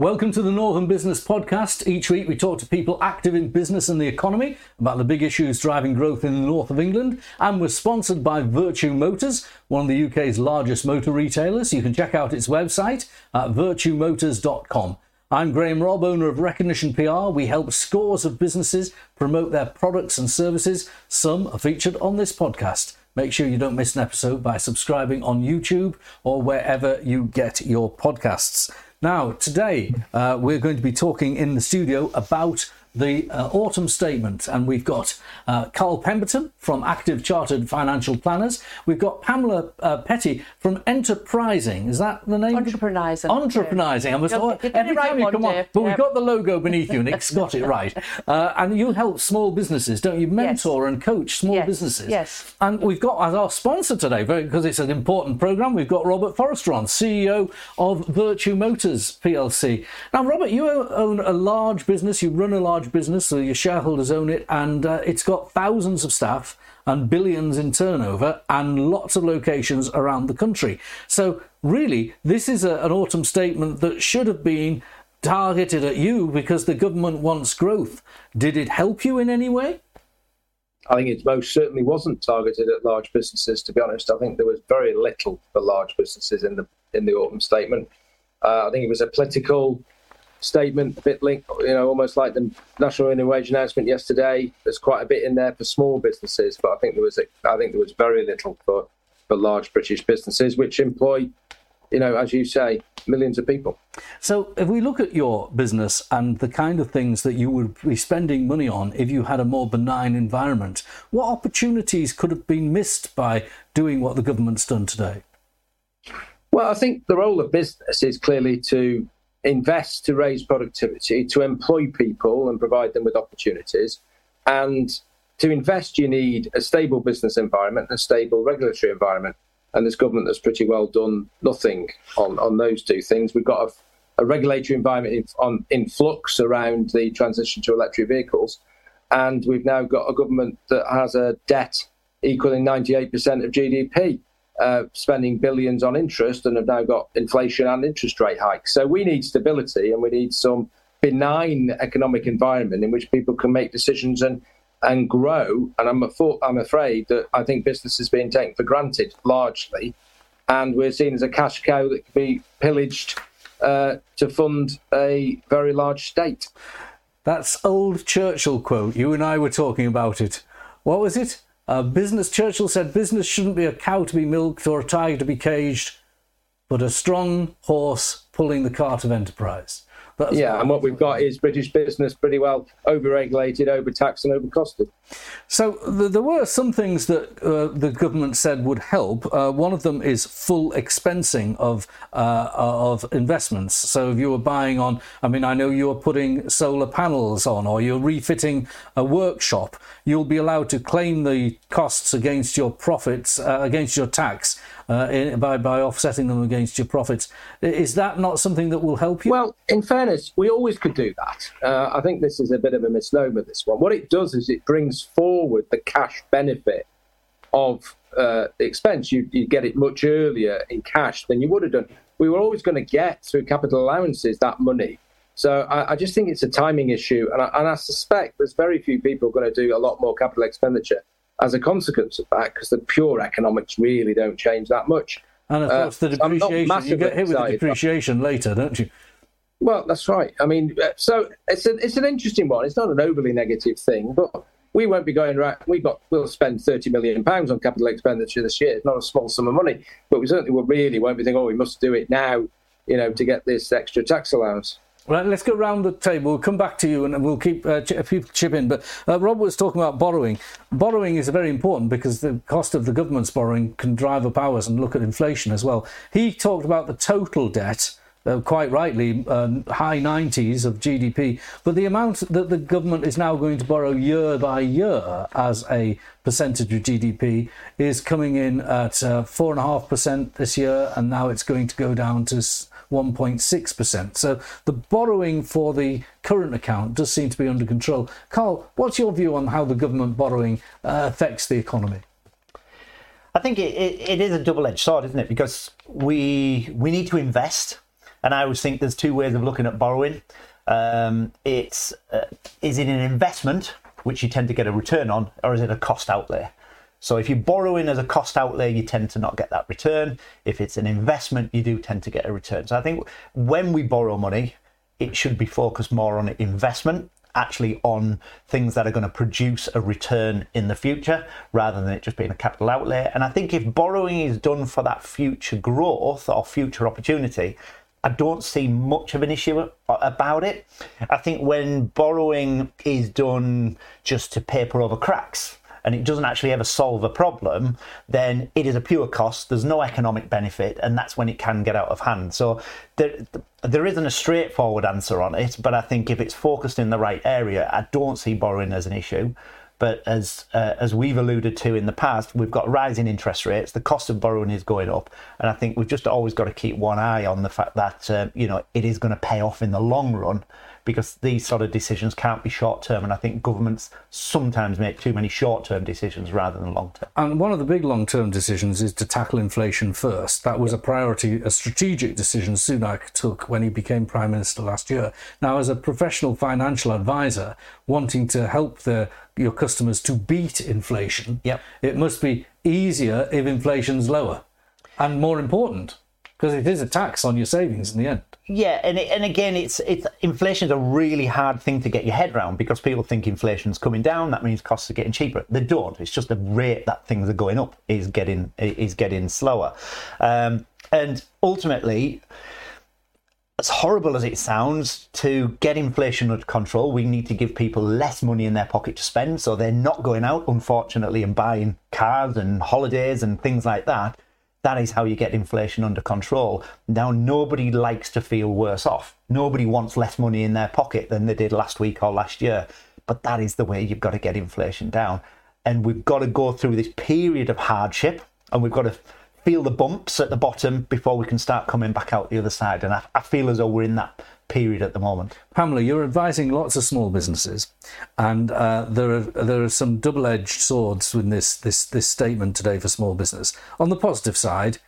Welcome to the Northern Business Podcast. Each week we talk to people active in business and the economy about the big issues driving growth in the north of England. And we're sponsored by Vertu Motors, one of the UK's largest motor retailers. You can check out its website at vertumotors.com. I'm Graham Robb, owner of Recognition PR. We help scores of businesses promote their products and services. Some are featured on this podcast. Make sure you don't miss an episode by subscribing on YouTube or wherever you get your podcasts. Now, today uh, we're going to be talking in the studio about the uh, autumn statement, and we've got uh, Karl Pemberton from Active Chartered Financial Planners. We've got Pamela uh, Petty from Enterprising. Is that the name? Entreprenising. Entreprising. I must You'll- you'll get it right one day, but we've got the logo beneath you, and it's got it right. Uh, and you help small businesses, don't you? Mentor and coach small Yes, businesses. yes. And we've got as our sponsor today, because it's an important program, we've got Robert Forrester on, CEO of Vertu Motors PLC. Now, Robert, you own a large business, you run a large business, so your shareholders own it, and uh, it's got thousands of staff and billions in turnover and lots of locations around the country. So, really, this is a, an autumn statement that should have been targeted at you because the government wants growth. Did it help you in any way? I think it most certainly wasn't targeted at large businesses. To be honest, I think there was very little for large businesses in the in the autumn statement. Uh, I think it was a political statement, a bit linked, you know, almost like the national minimum wage announcement yesterday. There's quite a bit in there for small businesses, but I think there was a, I think there was very little for for large British businesses, which employ, you know, as you say, millions of people. So, if we look at your business and the kind of things that you would be spending money on if you had a more benign environment, what opportunities could have been missed by doing what the government's done today? Well, I think the role of business is clearly to invest to raise productivity, to employ people and provide them with opportunities. And to invest, you need a stable business environment, a stable regulatory environment. And this government has pretty well done nothing on, on those two things. We've got a, a regulatory environment in, on, in flux around the transition to electric vehicles. And we've now got a government that has a debt equaling 98% of GDP uh, spending billions on interest and have now got inflation and interest rate hikes. So we need stability and we need some benign economic environment in which people can make decisions and and grow. And I'm afo- I'm afraid that I think business is being taken for granted largely, and we're seen as a cash cow that can be pillaged uh, to fund a very large state. That's old Churchill quote. You and I were talking about it. What was it? Uh, business. Churchill said, "Business shouldn't be a cow to be milked or a tiger to be caged, but a strong horse pulling the cart of enterprise." That's Yeah, and what we've got is British business pretty well overregulated, overtaxed, and overcosted. So th- there were some things that uh, the government said would help. Uh, one of them is full expensing of uh, of investments. So if you were buying on, I mean, I know you're putting solar panels on, or you're refitting a workshop, you'll be allowed to claim the costs against your profits, uh, against your tax, uh, in, by by offsetting them against your profits. Is that not something that will help you? Well, in fairness, we always could do that. Uh, I think this is a bit of a misnomer, this one. What it does is it brings forward the cash benefit of uh, the expense. You, you get it much earlier in cash than you would have done. We were always going to get through capital allowances that money. So I, I just think it's a timing issue. And I, and I suspect there's very few people going to do a lot more capital expenditure as a consequence of that because the pure economics really don't change that much. and of uh, course, the depreciation. You get hit with the depreciation later, don't you? Well, that's right. I mean, uh, so it's an it's an interesting one. It's not an overly negative thing, but we won't be going right. We got we'll spend thirty million pounds on capital expenditure this year. It's not a small sum of money, but we certainly will really won't be thinking, oh, we must do it now, you know, to get this extra tax allowance. Let's go round the table. We'll come back to you and we'll keep uh, ch- people chip in. But uh, Rob was talking about borrowing. Borrowing is very important because the cost of the government's borrowing can drive up ours and look at inflation as well. He talked about the total debt, uh, quite rightly, um, high 90s of GDP. But the amount that the government is now going to borrow year by year as a percentage of GDP is coming in at uh, 4.5% this year, and now it's going to go down to. S- 1.6%. So the borrowing for the current account does seem to be under control. Karl, what's your view on how the government borrowing uh, affects the economy? I think it, it, it is a double-edged sword, isn't it? Because we we need to invest And I always think there's two ways of looking at borrowing. Um, it's uh, is it an investment which you tend to get a return on, or is it a cost outlay? So if you're borrowing as a cost outlay, you tend to not get that return. If it's an investment, you do tend to get a return. So I think when we borrow money, it should be focused more on investment actually on things that are going to produce a return in the future rather than it just being a capital outlay. And I think if borrowing is done for that future growth or future opportunity, I don't see much of an issue about it. I think when borrowing is done just to paper over cracks, and it doesn't actually ever solve a problem, then it is a pure cost. There's no economic benefit, and that's when it can get out of hand. So there, there isn't a straightforward answer on it, but I think if it's focused in the right area, I don't see borrowing as an issue. But as uh, as we've alluded to in the past, we've got rising interest rates. The cost of borrowing is going up, and I think we've just always got to keep one eye on the fact that uh, you know it is going to pay off in the long run because these sort of decisions can't be short term. And I think governments sometimes make too many short term decisions rather than long term. And one of the big long term decisions is to tackle inflation first. That was a priority, a strategic decision Sunak took when he became Prime Minister last year. Now, as a professional financial advisor, wanting to help the, your customers to beat inflation, yep. it must be easier if inflation's lower and more important because it is a tax on your savings in the end. Yeah, and it, and again, it's it's inflation is a really hard thing to get your head around because people think inflation's coming down. That means costs are getting cheaper. They don't. It's just the rate that things are going up is getting is getting slower, um, and ultimately. As horrible as it sounds, to get inflation under control, we need to give people less money in their pocket to spend. So they're not going out, unfortunately, and buying cars and holidays and things like that that is how you get inflation under control. Now, nobody likes to feel worse off. Nobody wants less money in their pocket than they did last week or last year. But that is the way you've got to get inflation down. And we've got to go through this period of hardship and we've got to feel the bumps at the bottom before we can start coming back out the other side. And I, I feel as though we're in that period at the moment. Pamela, you're advising lots of small businesses, and uh, there are there are some double-edged swords in this this this statement today for small business. On the positive side,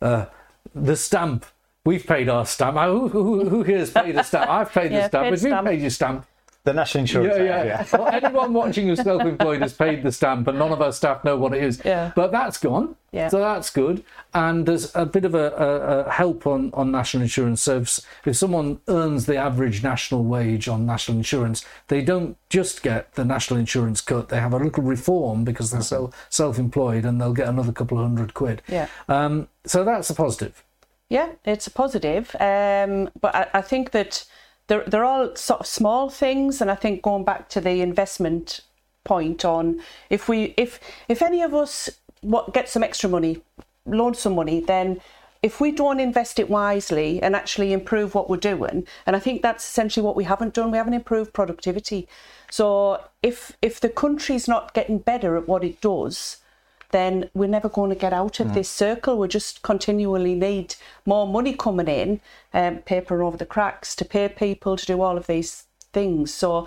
uh, the stamp. We've paid our stamp. Who, who, who here has paid a stamp? I've paid yeah, the stamp. Paid Have you paid your stamp? The national insurance. Yeah, yeah. yeah. well, anyone watching who's self-employed has paid the stamp, and none of our staff know what it is. Yeah. But that's gone. Yeah. So that's good. And there's a bit of a, a, a help on, on national insurance. So if, if someone earns the average national wage on national insurance, they don't just get the national insurance cut. They have a little reform because they're so self-employed, and they'll get another couple of hundred quid. Yeah. Um, so that's a positive. Yeah, it's a positive. Um, but I, I think that they're, they're all sort of small things and i think going back to the investment point on if we if if any of us what get some extra money loan some money then if we don't invest it wisely and actually improve what we're doing and i think that's essentially what we haven't done we haven't improved productivity. So if if the country's not getting better at what it does then we're never going to get out of mm. this circle. We just continually need more money coming in, um, paper over the cracks to pay people to do all of these things. So,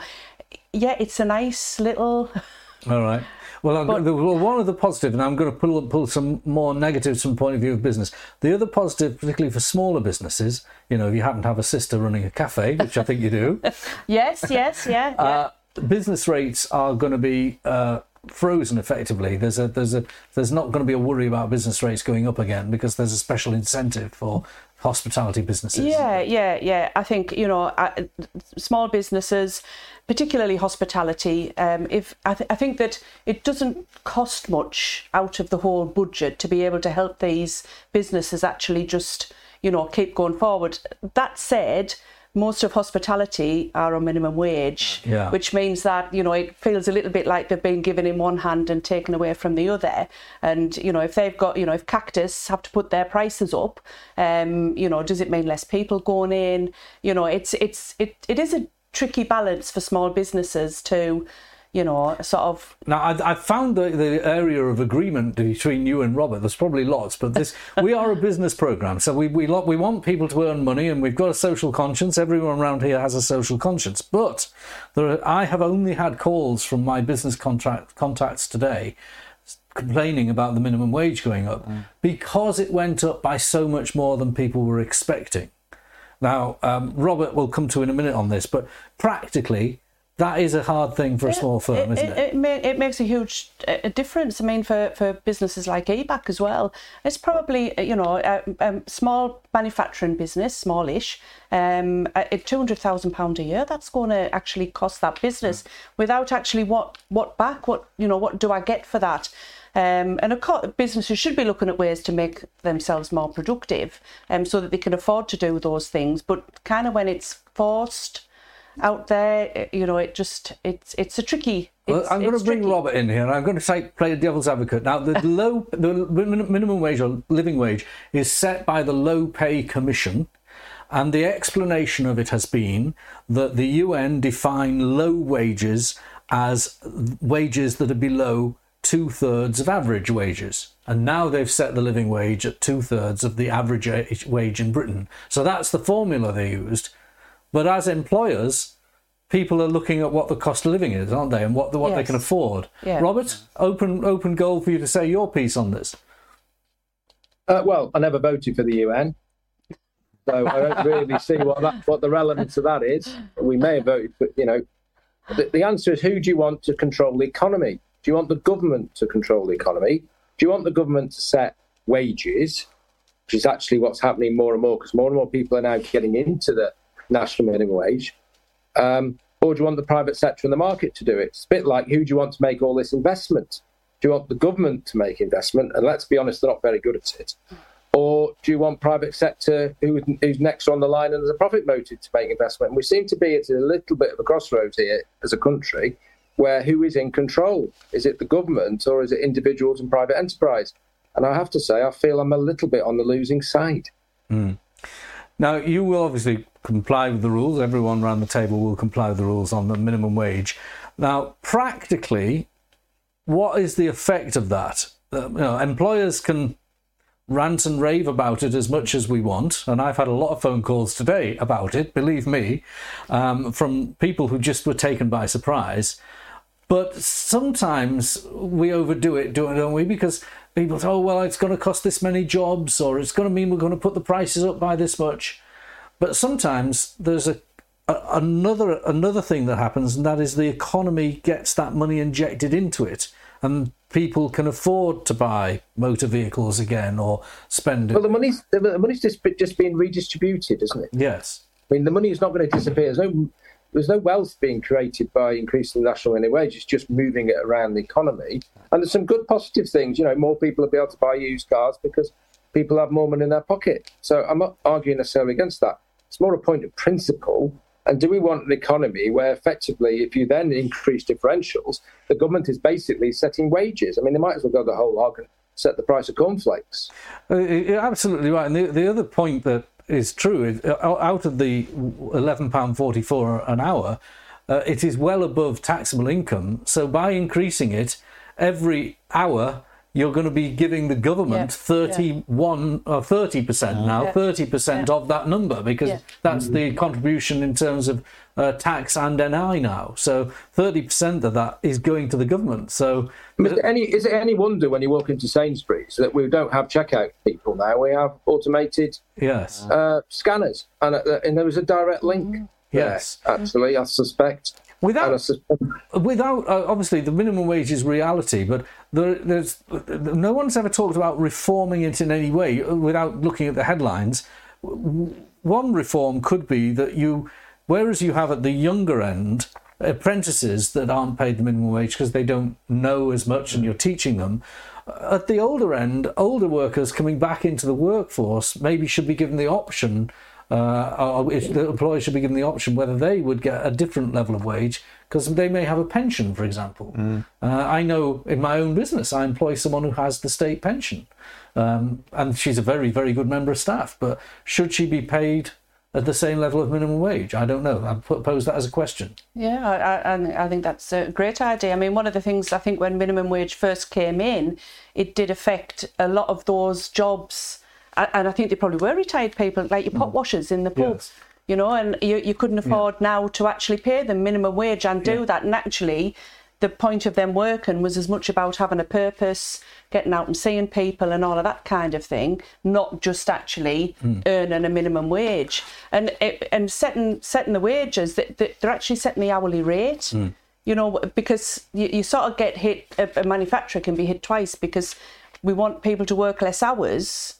yeah, it's a nice little. All right. Well, but, well, one of the positive, and I'm going to pull pull some more negatives from the point of view of business. The other positive, particularly for smaller businesses, you know, if you happen to have a sister running a cafe, which I think you do. yes, yes, yeah. yeah. Uh, business rates are going to be uh, frozen effectively. There's a there's a there's not going to be a worry about business rates going up again because there's a special incentive for hospitality businesses. Yeah, yeah, yeah. I think you know, small businesses, particularly hospitality. Um, if I, th- I think that it doesn't cost much out of the whole budget to be able to help these businesses actually just you know keep going forward. That said most of hospitality are on minimum wage, yeah. which means that you know it feels a little bit like they've been given in one hand and taken away from the other. And you know if they've got you know if Cactus have to put their prices up, um, you know does it mean less people going in? You know it's it's it it is a tricky balance for small businesses to you know, sort of. Now, I, I found the, the area of agreement between you and Robert. There's probably lots, but this we are a business program, so we we we want people to earn money, and we've got a social conscience. Everyone around here has a social conscience, but there are, I have only had calls from my business contract contacts today complaining about the minimum wage going up mm. because it went up by so much more than people were expecting. Now, um, Robert will come to in a minute on this, but practically, that is a hard thing for a small firm, it, isn't it? It, it, ma- it makes a huge uh, difference. I mean, for, for businesses like ABAC as well, it's probably uh, you know a, a small manufacturing business, smallish, um, at two hundred thousand pound a year. That's going to actually cost that business without actually what what back what you know what do I get for that. Um, and of course, businesses should be looking at ways to make themselves more productive, um, so that they can afford to do those things. But kind of when it's forced out there, eh, you know, it just it's it's a tricky. Well, it's- I'm going to bring tricky. Robert in here, and I'm going to say, play the devil's advocate. Now, the low, the minimum wage or living wage is set by the Low Pay Commission, and the explanation of it has been that the UN define low wages as wages that are below two thirds of average wages. And now they've set the living wage at two thirds of the average age- wage in Britain. So that's the formula they used. But as employers, people are looking at what the cost of living is, aren't they, and what what they can afford. Yeah. Robert, open open goal for you to say your piece on this. Uh, well, I never voted for the UN, so I don't really see what that, what the relevance of that is. We may have voted but you know, the, the answer is who do you want to control the economy? Do you want the government to control the economy? Do you want the government to set wages, which is actually what's happening more and more because more and more people are now getting into the national minimum wage? Um, or do you want the private sector and the market to do it? It's a bit like who do you want to make all this investment? Do you want the government to make investment? And let's be honest, they're not very good at it. Or do you want private sector who, who's next on the line and there's a profit motive to make investment? And we seem to be at a little bit of a crossroads here as a country where who is in control? Is it the government or is it individuals and private enterprise? And I have to say, I feel I'm a little bit on the losing side. Now, you will obviously comply with the rules. Everyone around the table will comply with the rules on the minimum wage. Now, practically, what is the effect of that? Uh, you know, employers can rant and rave about it as much as we want, and I've had a lot of phone calls today about it. Believe me, um, from people who just were taken by surprise. But sometimes we overdo it, don't we? Because people say, oh, well, it's going to cost this many jobs, or it's going to mean we're going to put the prices up by this much. But sometimes there's a, a another another thing that happens, and that is the economy gets that money injected into it, and people can afford to buy motor vehicles again or spend it. Well, the money's, the money's just, just being redistributed, isn't it? yes. I mean, the money is not going to disappear. There's no, there's no wealth being created by increasing the national minimum wage. It's just moving it around the economy. And there's some good positive things. You know, more people will be able to buy used cars because people have more money in their pocket. So I'm not arguing necessarily against that. It's more a point of principle. And do we want an economy where effectively, if you then increase differentials, the government is basically setting wages? I mean, they might as well go the whole hog and set the price of cornflakes. Uh, You're absolutely right. And the, the other point that is true uh, out of the £11.44 an hour, uh, it is well above taxable income. So by increasing it, every hour you're going to be giving the government Yeah. 31 or 30% now, Yeah. 30% of that number because Yeah. that's the contribution in terms of uh, tax and NI now. So 30% of that is going to the government. So Is it any is it any wonder when you walk into Sainsbury's that we don't have checkout people now? We have automated yes. uh, scanners, and, uh, and there was a direct link. there, Yes. actually, I suspect. Without And without uh, obviously the minimum wage is reality, but there, there's no one's ever talked about reforming it in any way uh, without looking at the headlines. One reform could be that you, whereas you have at the younger end apprentices that aren't paid the minimum wage because they don't know as much and you're teaching them. uh, At the older end, older workers coming back into the workforce maybe should be given the option uh, if the employer should be given the option whether they would get a different level of wage because they may have a pension, for example. Uh, I know in my own business, I employ someone who has the state pension, um, and she's a very, very good member of staff. But should she be paid at the same level of minimum wage? I don't know. I put- pose that as a question. Yeah, I, I, and I think that's a great idea. I mean, one of the things I think when minimum wage first came in, it did affect a lot of those jobs, a- and I think they probably were retired people, like your pot mm. washers in the pub. Yes. You know, and you, you couldn't afford now to actually pay them minimum wage and do that. And actually, the point of them working was as much about having a purpose, getting out and seeing people, and all of that kind of thing, not just actually mm. earning a minimum wage. And it, and setting setting the wages, they're actually setting the hourly rate. Mm. You know, because you, you sort of get hit. A manufacturer can be hit twice because we want people to work less hours,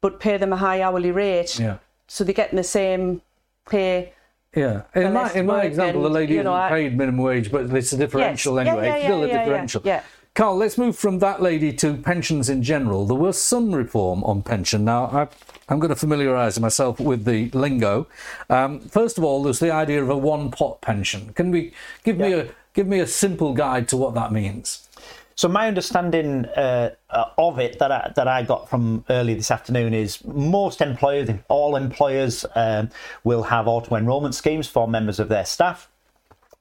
but pay them a high hourly rate. Yeah. So they're getting the same pay. Yeah, in my in my example, the lady you know, isn't paid minimum wage, but it's a differential Yes. Yeah, anyway. yeah, It's still yeah, a yeah, yeah, differential. yeah. Karl, let's move from that lady to pensions in general. There was some reform on pension. Now, I, I'm going to familiarise myself with the lingo. Um, first of all, there's the idea of a one-pot pension. Can we give me a give me a simple guide to what that means? So my understanding uh, uh, of it that I, that I got from early this afternoon is most employers, all employers, um, will have auto enrolment schemes for members of their staff,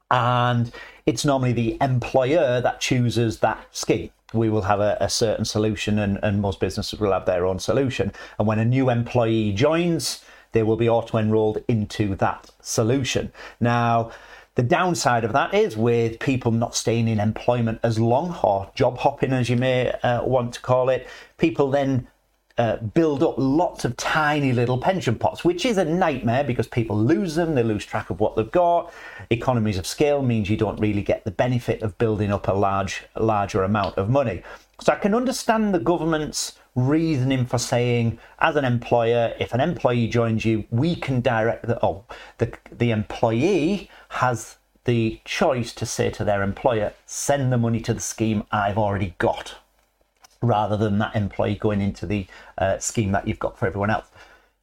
and it's normally the employer that chooses that scheme. We will have a, a certain solution, and, and most businesses will have their own solution. And when a new employee joins, they will be auto enrolled into that solution. Now, the downside of that is with people not staying in employment as long, or job hopping, as you may uh, want to call it, people then uh, build up lots of tiny little pension pots, which is a nightmare because people lose them, they lose track of what they've got. Economies of scale means you don't really get the benefit of building up a large, larger amount of money. So I can understand the government's reasoning for saying, as an employer, if an employee joins you, we can direct the oh, the the employee has the choice to say to their employer, send the money to the scheme I've already got rather than that employee going into the uh, scheme that you've got for everyone else.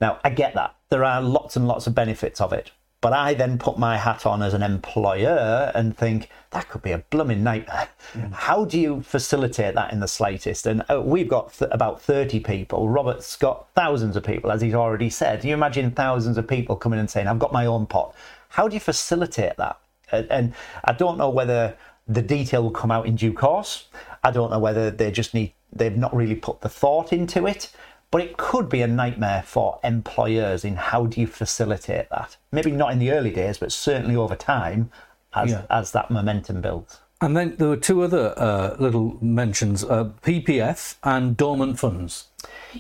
Now, I get that. There are lots and lots of benefits of it. But I then put my hat on as an employer and think that could be a blooming nightmare. How do you facilitate that in the slightest? And uh, we've got th- about 30 people. Robert's got thousands of people, as he's already said. You imagine thousands of people coming and saying, I've got my own pot. How do you facilitate that? And, and I don't know whether the detail will come out in due course. I don't know whether they just need, they've not really put the thought into it. But it could be a nightmare for employers in how do you facilitate that? Maybe not in the early days, but certainly over time as, Yeah. as that momentum builds. And then there were two other uh, little mentions: uh, PPF and dormant funds.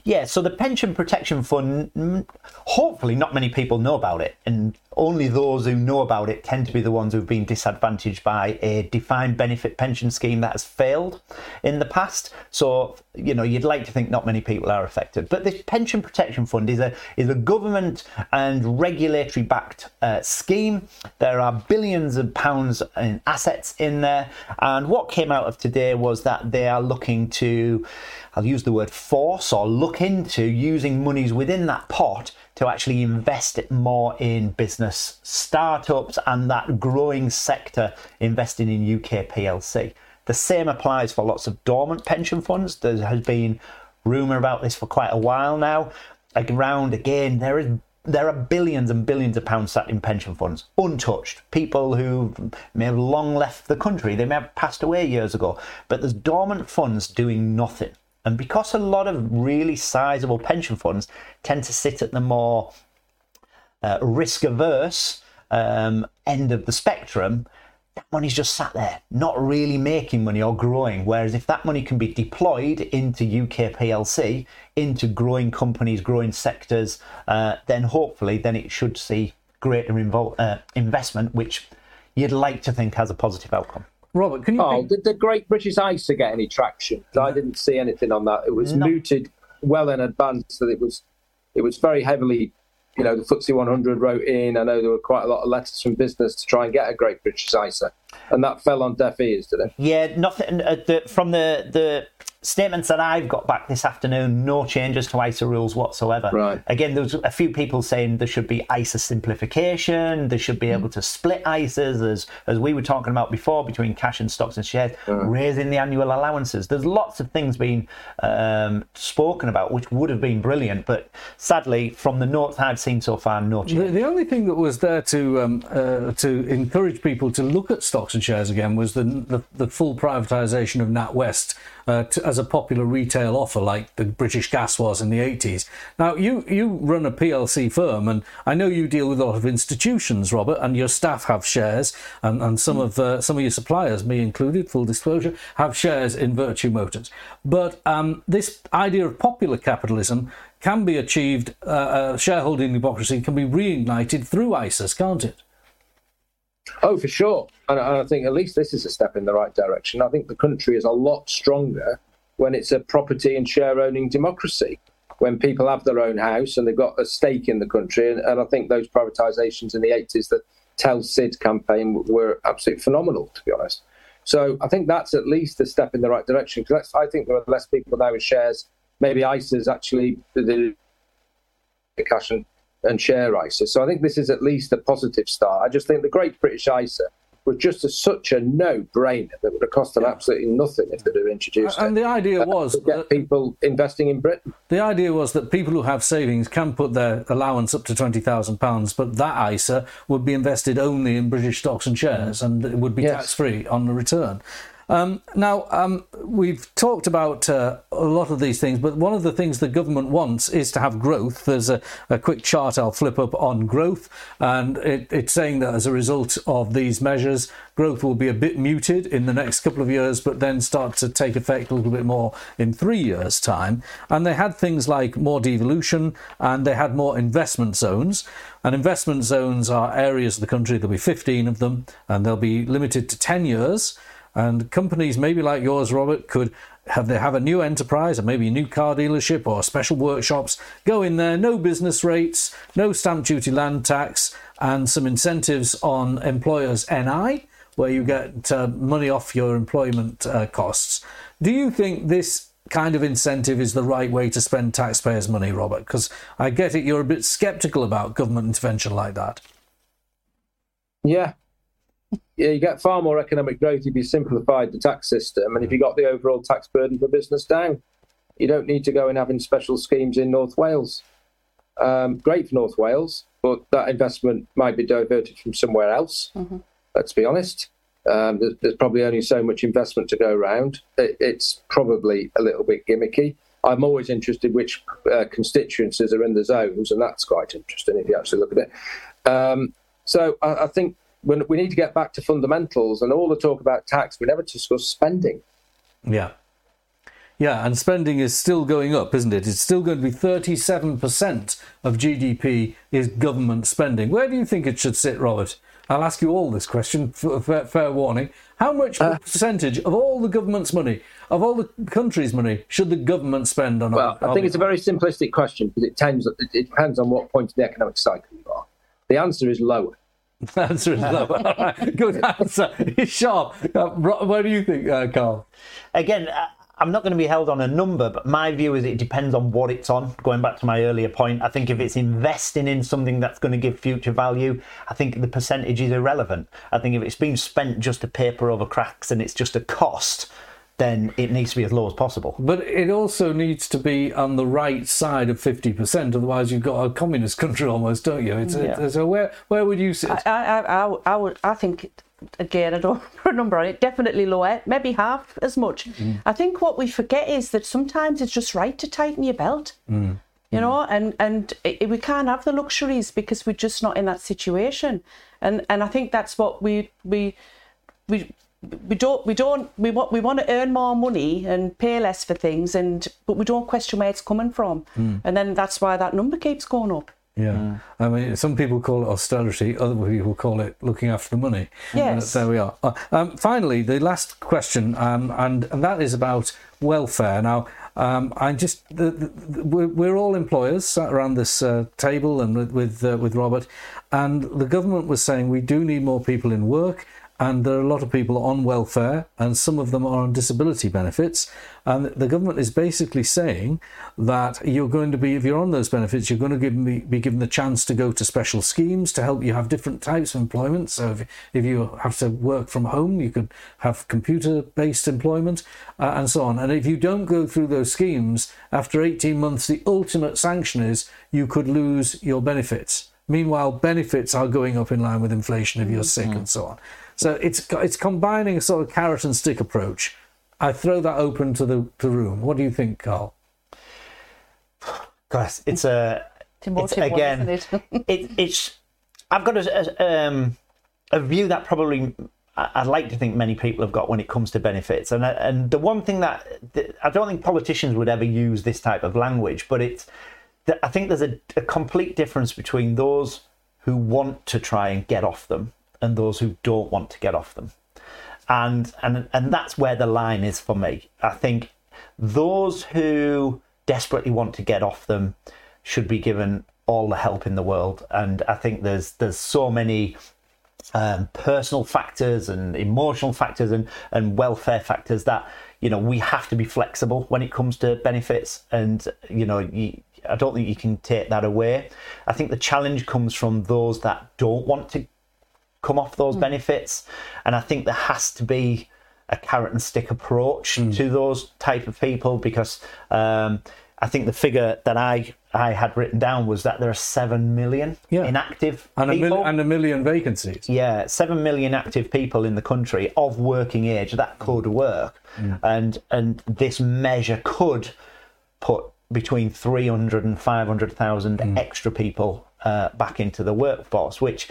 Yeah, so the Pension Protection Fund, hopefully, not many people know about it, and only those who know about it tend to be the ones who've been disadvantaged by a defined benefit pension scheme that has failed in the past. So, you know, you'd like to think not many people are affected. But this Pension Protection Fund is a is a government and regulatory backed uh, scheme. There are billions of pounds in assets in there, and what came out of today was that they are looking to I'll use the word force or look into using monies within that pot to actually invest it more in business startups and that growing sector investing in UK PLC. The same applies for lots of dormant pension funds. There has been rumour about this for quite a while now. Around again, there is there are billions and billions of pounds sat in pension funds, untouched. People who may have long left the country, they may have passed away years ago, but there's dormant funds doing nothing. And because a lot of really sizable pension funds tend to sit at the more uh, risk averse um, end of the spectrum, that money's just sat there, not really making money or growing. Whereas if that money can be deployed into UK PLC, into growing companies, growing sectors, uh, then hopefully then it should see greater uh, investment, which you'd like to think has a positive outcome. Robert, can you? Oh, think- did the Great British ISA get any traction? I didn't see anything on that. It was No. mooted well in advance that it was it was very heavily, you know, the FTSE 100 wrote in. I know there were quite a lot of letters from business to try and get a Great British ISA, and that fell on deaf ears, did it? Yeah, nothing uh, the, from the the statements that I've got back this afternoon. No changes to ISA rules whatsoever. Right. Again, there was a few people saying there should be ISA simplification. They should be able to split ISAs as as we were talking about before between cash and stocks and shares. Raising the annual allowances. There's lots of things being um, spoken about which would have been brilliant, but sadly, from the notes I've seen so far, no change. The, the only thing that was there to um, uh, to encourage people to look at stocks and shares again was the the, the full privatisation of NatWest uh, to, as a popular retail offer, like the British Gas was in the 80s. Now, you, you run a PLC firm, and I know you deal with a lot of institutions, Robert, and your staff have shares, and, and some of uh, some of your suppliers, me included, full disclosure, have shares in Vertu Motors. But um, this idea of popular capitalism can be achieved, uh, uh, shareholding democracy can be reignited through ISAs, can't it? Oh, for sure. And I think at least this is a step in the right direction. I think the country is a lot stronger when it's a property and share owning democracy, when people have their own house and they've got a stake in the country. And, and I think those privatisations in the 80s, that Tell Sid campaign, were absolutely phenomenal, to be honest. So I think that's at least a step in the right direction because I think there are less people now with shares. Maybe ISAs actually the cash and and share ISA. So I think this is at least a positive start. I just think the Great British ISA was just a, such a no-brainer that would have cost them absolutely nothing if they'd have introduced and it. And the idea was to get people investing in Britain. The idea was that people who have savings can put their allowance up to twenty thousand pounds, but that ISA would be invested only in British stocks and shares, and it would be Yes. tax-free on the return. Um, now, um, we've talked about uh, a lot of these things, but one of the things the government wants is to have growth. There's a, a quick chart I'll flip up on growth, and it, it's saying that as a result of these measures, growth will be a bit muted in the next couple of years, but then start to take effect a little bit more in three years' time. And they had things like more devolution, and they had more investment zones. And investment zones are areas of the country, there'll be 15 of them, and they'll be limited to 10 years. And companies, maybe like yours, Robert, could have they have a new enterprise, or maybe a new car dealership, or special workshops. Go in there, no business rates, no stamp duty, land tax, and some incentives on employers' NI, where you get uh, money off your employment uh, costs. Do you think this kind of incentive is the right way to spend taxpayers' money, Robert? Because I get it, you're a bit sceptical about government intervention like that. Yeah. Yeah, you get far more economic growth if you simplified the tax system and if you got the overall tax burden for business down. You don't need to go and having special schemes in North Wales. Um, great for North Wales, but that investment might be diverted from somewhere else. Let's be honest. Um, there's, there's probably only so much investment to go around. It, it's probably a little bit gimmicky. I'm always interested which uh, constituencies are in the zones, and that's quite interesting if you actually look at it. Um, so I, I think we need to get back to fundamentals and all the talk about tax, we never discuss spending. Yeah. Yeah, and spending is still going up, isn't it? It's still going to be 37% of GDP is government spending. Where do you think it should sit, Robert? I'll ask you all this question, fair, fair warning. How much Uh. percentage of all the government's money, of all the country's money, should the government spend on Well, I think it's a very simplistic question because it it it depends on what point of the economic cycle you are. The answer is lower. The answer is no. All right, Good answer. It's sharp. Uh, what do you think, uh, Karl? again, I- I'm not going to be held on a number, but my view is it depends on what it's on. Going back to my earlier point, I think if it's investing in something that's going to give future value, I think the percentage is irrelevant. I think if it's being spent just to paper over cracks and it's just a cost, then it needs to be as low as possible. But it also needs to be on the right side of 50%, otherwise you've got a communist country almost, don't you? It's, Yeah. So where, where would you sit? I, I, I, I would, I think, again, I don't put a number on it, definitely lower, maybe half as much. Mm. I think what we forget is that sometimes it's just right to tighten your belt. Mm. You know, mm. and and it, we can't have the luxuries because we're just not in that situation, and and I think that's what we we we we don't we don't we want we want to earn more money and pay less for things, and but we don't question where it's coming from, and then that's why that number keeps going up. Yeah, I mean, some people call it austerity, other people call it looking after the money. Yes. Uh, there we are. Uh, um, finally, the last question, um, and and that is about welfare. Now, um, I just the, the, we're, we're all employers sat around this uh, table and with with, uh, with Robert, and the government was saying we do need more people in work. And there are a lot of people on welfare, and some of them are on disability benefits. And the government is basically saying that you're going to be, if you're on those benefits, you're going to give me, be given the chance to go to special schemes to help you have different types of employment. So if, if you have to work from home, you could have computer based employment uh, and so on. And if you don't go through those schemes, after 18 months, the ultimate sanction is you could lose your benefits. Meanwhile, benefits are going up in line with inflation if you're sick and so on. So it's it's combining a sort of carrot and stick approach. I throw that open to the, the room. What do you think, Karl? Guys, it's a it's, Emotive one, again. it? it, it's I've got a, a, um, a view that probably I- I'd like to think many people have got when it comes to benefits, and and the one thing that, that I don't think politicians would ever use this type of language, but it's I think there's a, a complete difference between those who want to try and get off them and those who don't want to get off them, and and and that's where the line is for me. I think those who desperately want to get off them should be given all the help in the world. And I think there's there's so many um, personal factors and emotional factors and, and welfare factors that you know we have to be flexible when it comes to benefits and you know you, I don't think you can take that away. I think the challenge comes from those that don't want to come off those hmm. benefits. And I think there has to be a carrot and stick approach hmm. to those type of people because um, I think the figure that I I had written down was that there are seven million Yeah. inactive And a, people. mil- and a million vacancies. Yeah, seven million active people in the country of working age that could hmm. work, and and this measure could put between 300 and 500,000 extra people uh, back into the workforce, which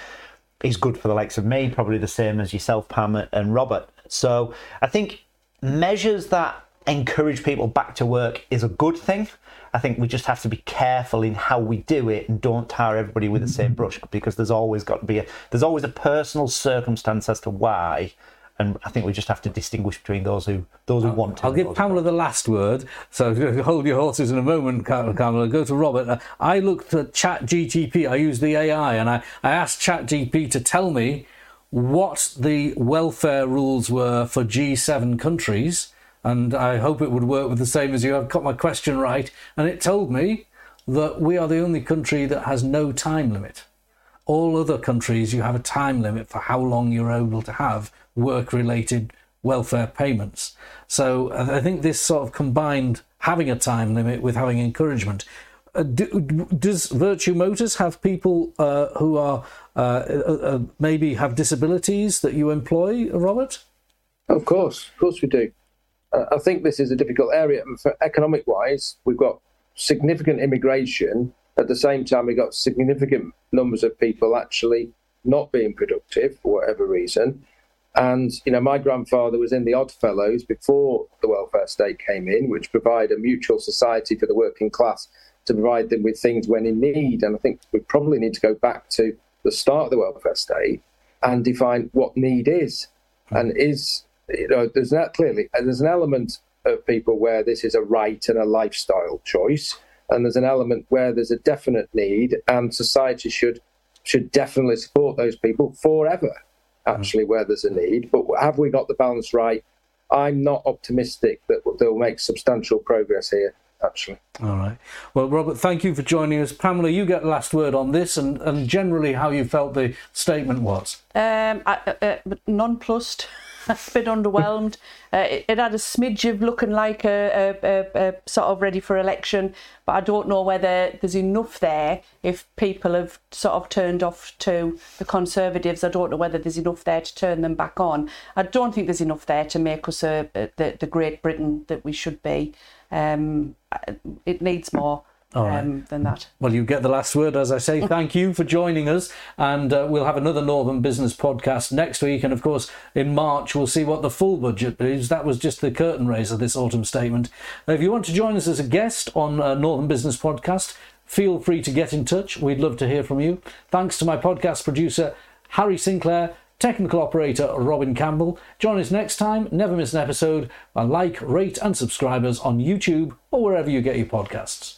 is good for the likes of me, probably the same as yourself, Pam and Robert. So I think measures that encourage people back to work is a good thing. I think we just have to be careful in how we do it and don't tar everybody with the same brush because there's always got to be a there's always a personal circumstance as to why. And I think we just have to distinguish between those who those who want to. I'll give Pamela the last word. So hold your horses in a moment, Pamela. Go to Robert. Uh, I looked at Chat GTP. I used the AI and I, I asked Chat GTP to tell me what the welfare rules were for G7 countries. And I hope it would work with the same as you. I've got my question right. And it told me that we are the only country that has no time limit. All other countries, you have a time limit for how long you're able to have work related welfare payments. So I think this sort of combined having a time limit with having encouragement. Uh, do, does Vertu Motors have people uh, who are uh, uh, uh, maybe have disabilities that you employ, Robert? Of course, of course we do. Uh, I think this is a difficult area. For economic wise, we've got significant immigration. At the same time, we've got significant numbers of people actually not being productive for whatever reason. And you know, my grandfather was in the Odd Fellows before the welfare state came in, which provide a mutual society for the working class to provide them with things when in need. And I think we probably need to go back to the start of the welfare state and define what need is. Hmm. And is you know, there's not clearly there's an element of people where this is a right and a lifestyle choice, and there's an element where there's a definite need, and society should should definitely support those people forever. Actually, where there's a need, but have we got the balance right? I'm not optimistic that they'll make substantial progress here. Actually, All right. Well, Robert, thank you for joining us. Pamela, you get the last word on this and, and generally how you felt the statement was. Um, I, uh, uh, nonplussed, a bit underwhelmed. Uh, it, it had a smidge of looking like a, a, a, a sort of ready for election, but I don't know whether there's enough there. If people have sort of turned off to the Conservatives, I don't know whether there's enough there to turn them back on. I don't think there's enough there to make us the, the Great Britain that we should be. Um, it needs more right. um, than that. Well, you get the last word. As I say, thank you for joining us. And uh, we'll have another Northern Business podcast next week. And of course, in March, we'll see what the full budget is. That was just the curtain raiser, this autumn statement. If you want to join us as a guest on uh, Northern Business Podcast, feel free to get in touch. We'd love to hear from you. Thanks to my podcast producer, Harry Sinclair. Technical operator Robin Campbell. Join us next time. Never miss an episode. And like, rate, and subscribe us on YouTube or wherever you get your podcasts.